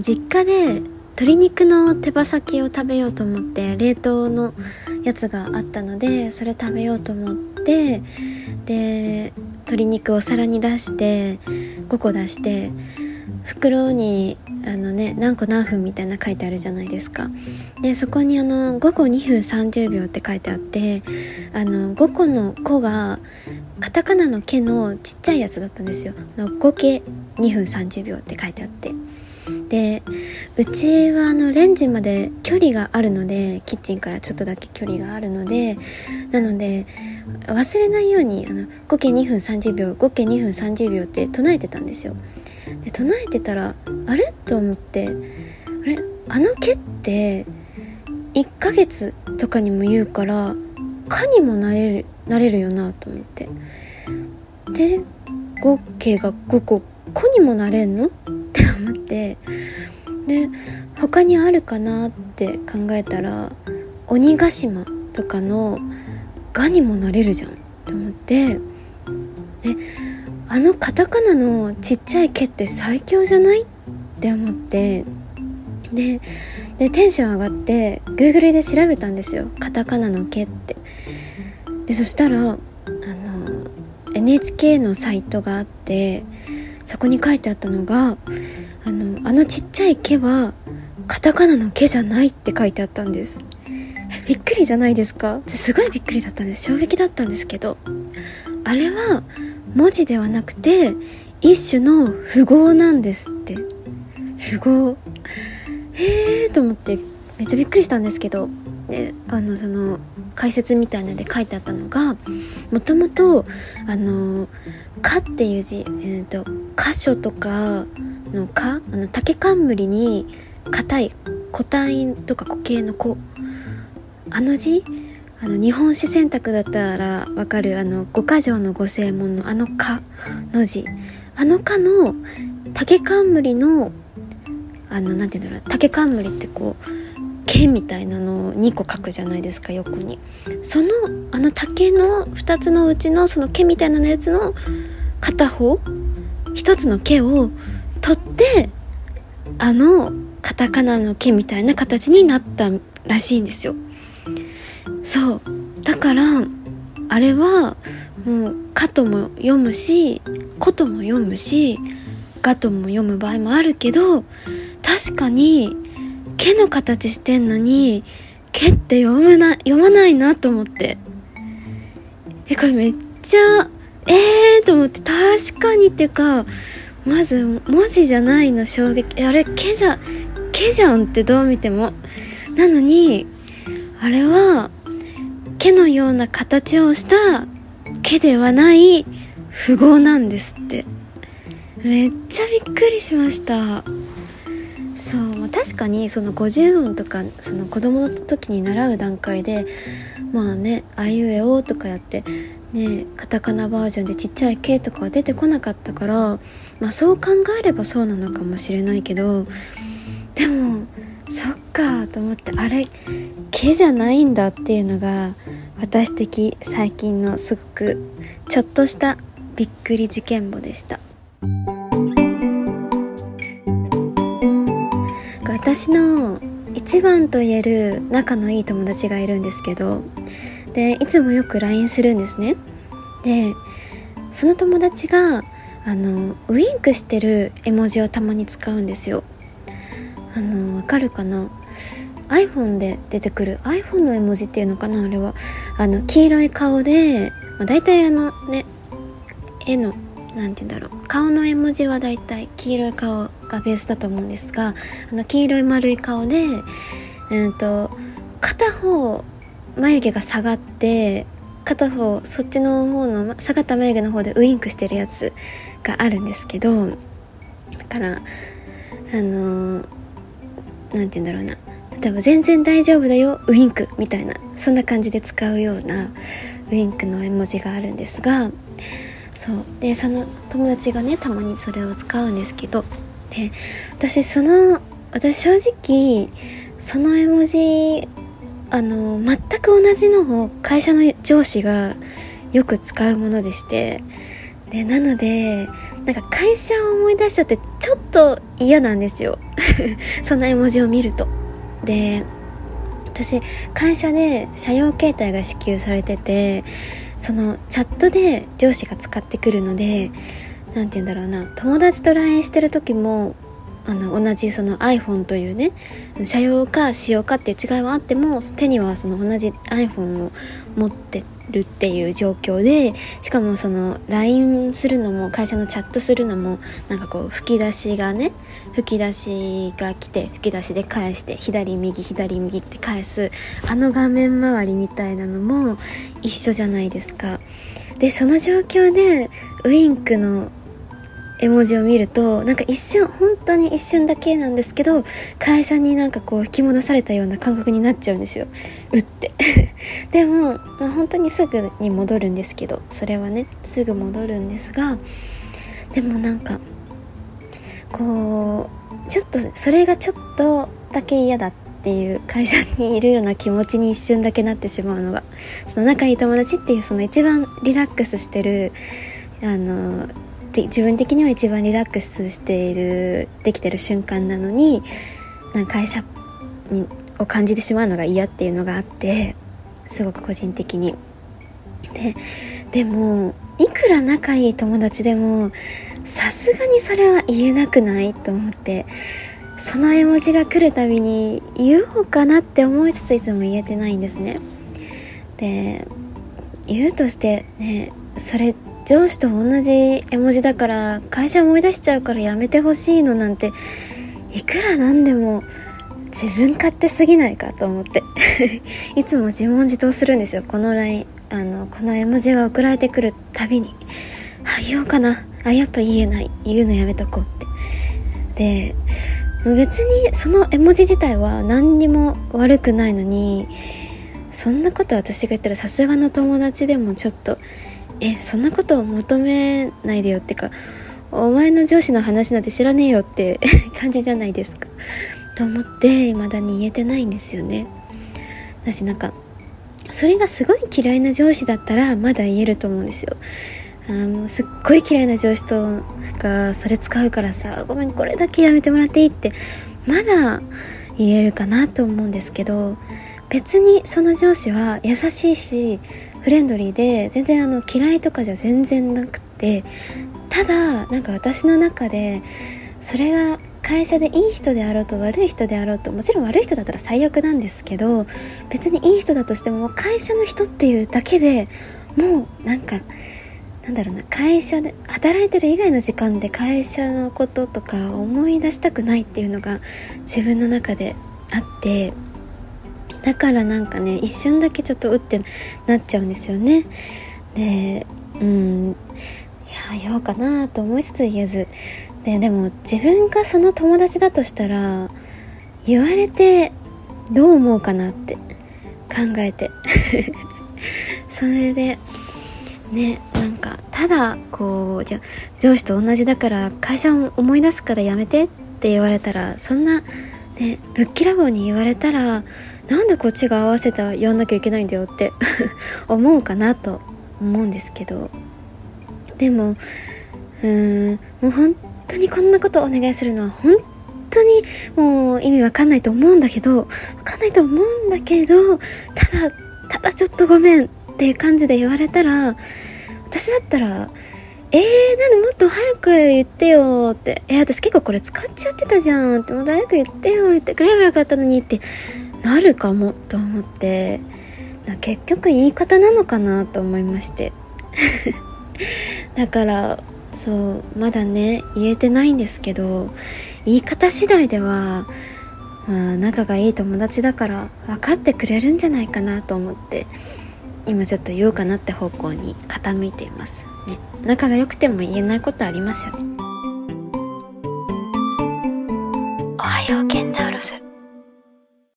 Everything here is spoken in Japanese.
実家で鶏肉の手羽先を食べようと思って冷凍のやつがあったのでそれ食べようと思ってで鶏肉を皿に出して5個出して袋にあのね何個何分みたいな書いてあるじゃないですか。でそこにあの5個2分30秒って書いてあってあの5個の「個」がカタカナの「け」のちっちゃいやつだったんですよ。の合計2分30秒って書いてあって。でうちはあのレンジまで距離があるのでキッチンからちょっとだけ距離があるのでなので忘れないようにあの合計2分30秒合計2分30秒って唱えてたんですよ。で唱えてたらあれ？と思ってあれ？あの毛って1ヶ月とかにも言うから蚊にもなれるなれるよなと思って。で合計が5個子にもなれんの？って思って。で他にあるかなって考えたら鬼ヶ島とかの「が」にもなれるじゃんと思って。えあのカタカナのちっちゃい「毛」って最強じゃないって思って。ででテンション上がって Google で調べたんですよ。カタカナの「毛」って。でそしたらあの NHK のサイトがあってそこに書いてあったのがあのあのちっちゃい「毛」はカタカナの「毛」じゃないって書いてあったんです。びっくりじゃないですか？すごいびっくりだったんです。衝撃だったんですけど。あれは文字ではなくて一種の符号なんですって。符号。へえと思ってめっちゃびっくりしたんですけど。であのその解説みたいなので書いてあったのがもともとあの「か」っていう字、えーと、箇所とかの「か」あの竹冠に硬い古体とか固形の「子」あの字あの日本史選択だったらわかるあの五箇条の五正門のあの「か」の字。あの「か」の竹冠のあのなんていうんだろう竹冠ってこう剣みたいなのを2個書くじゃないですか横に。そのあの竹の2つのうちのその毛みたいなやつの片方1つの毛を取ってあのカタカナの毛みたいな形になったらしいんですよ。そう。だからあれはもう「か」とも読むし「こ」とも読むし「が」とも読む場合もあるけど確かに「毛」の形してんのに「毛」って読むな読まないなと思って。えこれめっちゃえーと思って確かにっていうかまず文字じゃないの衝撃。あれ「毛」じゃ「毛」じゃんってどう見ても。なのにあれは毛のような形をした毛ではない符号なんですって。めっちゃびっくりしました。そう確かにその50音とかその子供の時に習う段階でまあね「あいうえお」とかやってねカタカナバージョンでちっちゃい「毛」とかは出てこなかったからまあそう考えればそうなのかもしれないけどでもそっかと思ってあれ毛じゃないんだっていうのが私的最近のすごくちょっとしたびっくり事件簿でした。私の一番と言える仲のいい友達がいるんですけどでいつもよく LINE するんですね。でその友達があのウインクしてる絵文字をたまに使うんですよ。あのわかるかな？iPhone で出てくる iPhone の絵文字っていうのかな？あれは。あの黄色い顔で、まあ、大体あのね絵の何て言うんだろう。顔の絵文字はだいたい黄色い顔がベースだと思うんですがあの黄色い丸い顔でうんと片方眉毛が下がって片方そっちの方の下がった眉毛の方でウインクしてるやつがあるんですけどだからあの何て言うんだろうな。例えば「全然大丈夫だよウインク」みたいなそんな感じで使うようなウインクの絵文字があるんですがそう。でその友達がねたまにそれを使うんですけどで私その私正直その絵文字あの全く同じのを会社の上司がよく使うものでしてでなのでなんか会社を思い出しちゃってちょっと嫌なんですよ。そんな絵文字を見ると。で私会社で社用携帯が支給されててそのチャットで上司が使ってくるので何て言うんだろうな。友達と LINE してる時もあの同じその iPhone というね社用か使用かっていう違いはあっても手にはその同じ iPhone を持ってるっていう状況でしかもその LINE するのも会社のチャットするのもなんかこう吹き出しがね吹き出しが来て吹き出しで返して左右左右って返すあの画面周りみたいなのも一緒じゃないですか。でその状況でウインクの絵文字を見るとなんか一瞬本当に一瞬だけなんですけど会社になんかこう引き戻されたような感覚になっちゃうんですよ。うって。でも、まあ、本当にすぐに戻るんですけどそれはねすぐ戻るんですがでもなんかこうちょっとそれがちょっとだけ嫌だっていう会社にいるような気持ちに一瞬だけなってしまうのがその仲いい友達っていうその一番リラックスしてるあの自分的には一番リラックスしているできてる瞬間なのになんか会社にを感じてしまうのが嫌っていうのがあってすごく個人的に。ででもいくら仲いい友達でもさすがにそれは言えなくないと思ってその絵文字が来るたびに言おうかなって思いつついつも言えてないんですね。で言うとしてねそれ上司と同じ絵文字だから会社思い出しちゃうからやめてほしいのなんていくらなんでも自分勝手すぎないかと思って。いつも自問自答するんですよ。この LINE あのこの絵文字が送られてくるたびに。あ言おうかな。あやっぱ言えない。言うのやめとこうって。で別にその絵文字自体は何にも悪くないのにそんなこと私が言ったらさすがの友達でもちょっとえそんなことを求めないでよってかお前の上司の話なんて知らねえよって 感じじゃないですか。と思って未だに言えてないんですよね。私なんかそれがすごい嫌いな上司だったらまだ言えると思うんですよ。あもうすっごい嫌いな上司とがそれ使うからさごめんこれだけやめてもらっていいってまだ言えるかなと思うんですけど別にその上司は優しいしフレンドリーで全然あの嫌いとかじゃ全然なくてただなんか私の中でそれが会社でいい人であろうと悪い人であろうともちろん悪い人だったら最悪なんですけど別にいい人だとしても会社の人っていうだけでもうなんかなんだろうな会社で働いてる以外の時間で会社のこととか思い出したくないっていうのが自分の中であってだからなんかね一瞬だけちょっとうってなっちゃうんですよね。でうん。いや言おうかなと思いつつ言えず。ででも自分がその友達だとしたら言われてどう思うかなって考えて。それでねなんかただこうじゃ上司と同じだから会社を思い出すからやめてって言われたらそんなねぶっきらぼうに言われたらなんでこっちが合わせたやんなきゃいけないんだよって 思うかなと思うんですけどでもうーんもう本当にこんなことお願いするのは本当にもう意味わかんないと思うんだけどわかんないと思うんだけどただただちょっとごめんっていう感じで言われたら私だったらえー、なんでもっと早く言ってよって。えー、私結構これ使っちゃってたじゃんって。もっと早く言ってよ言ってくればよかったのにってなるかもと思って結局言い方なのかなと思いまして。だからそうまだね言えてないんですけど言い方次第では、まあ、仲がいい友達だから分かってくれるんじゃないかなと思って今ちょっと言おうかなって方向に傾いていますね。仲が良くても言えないことありますよね。おはようケンタウロス。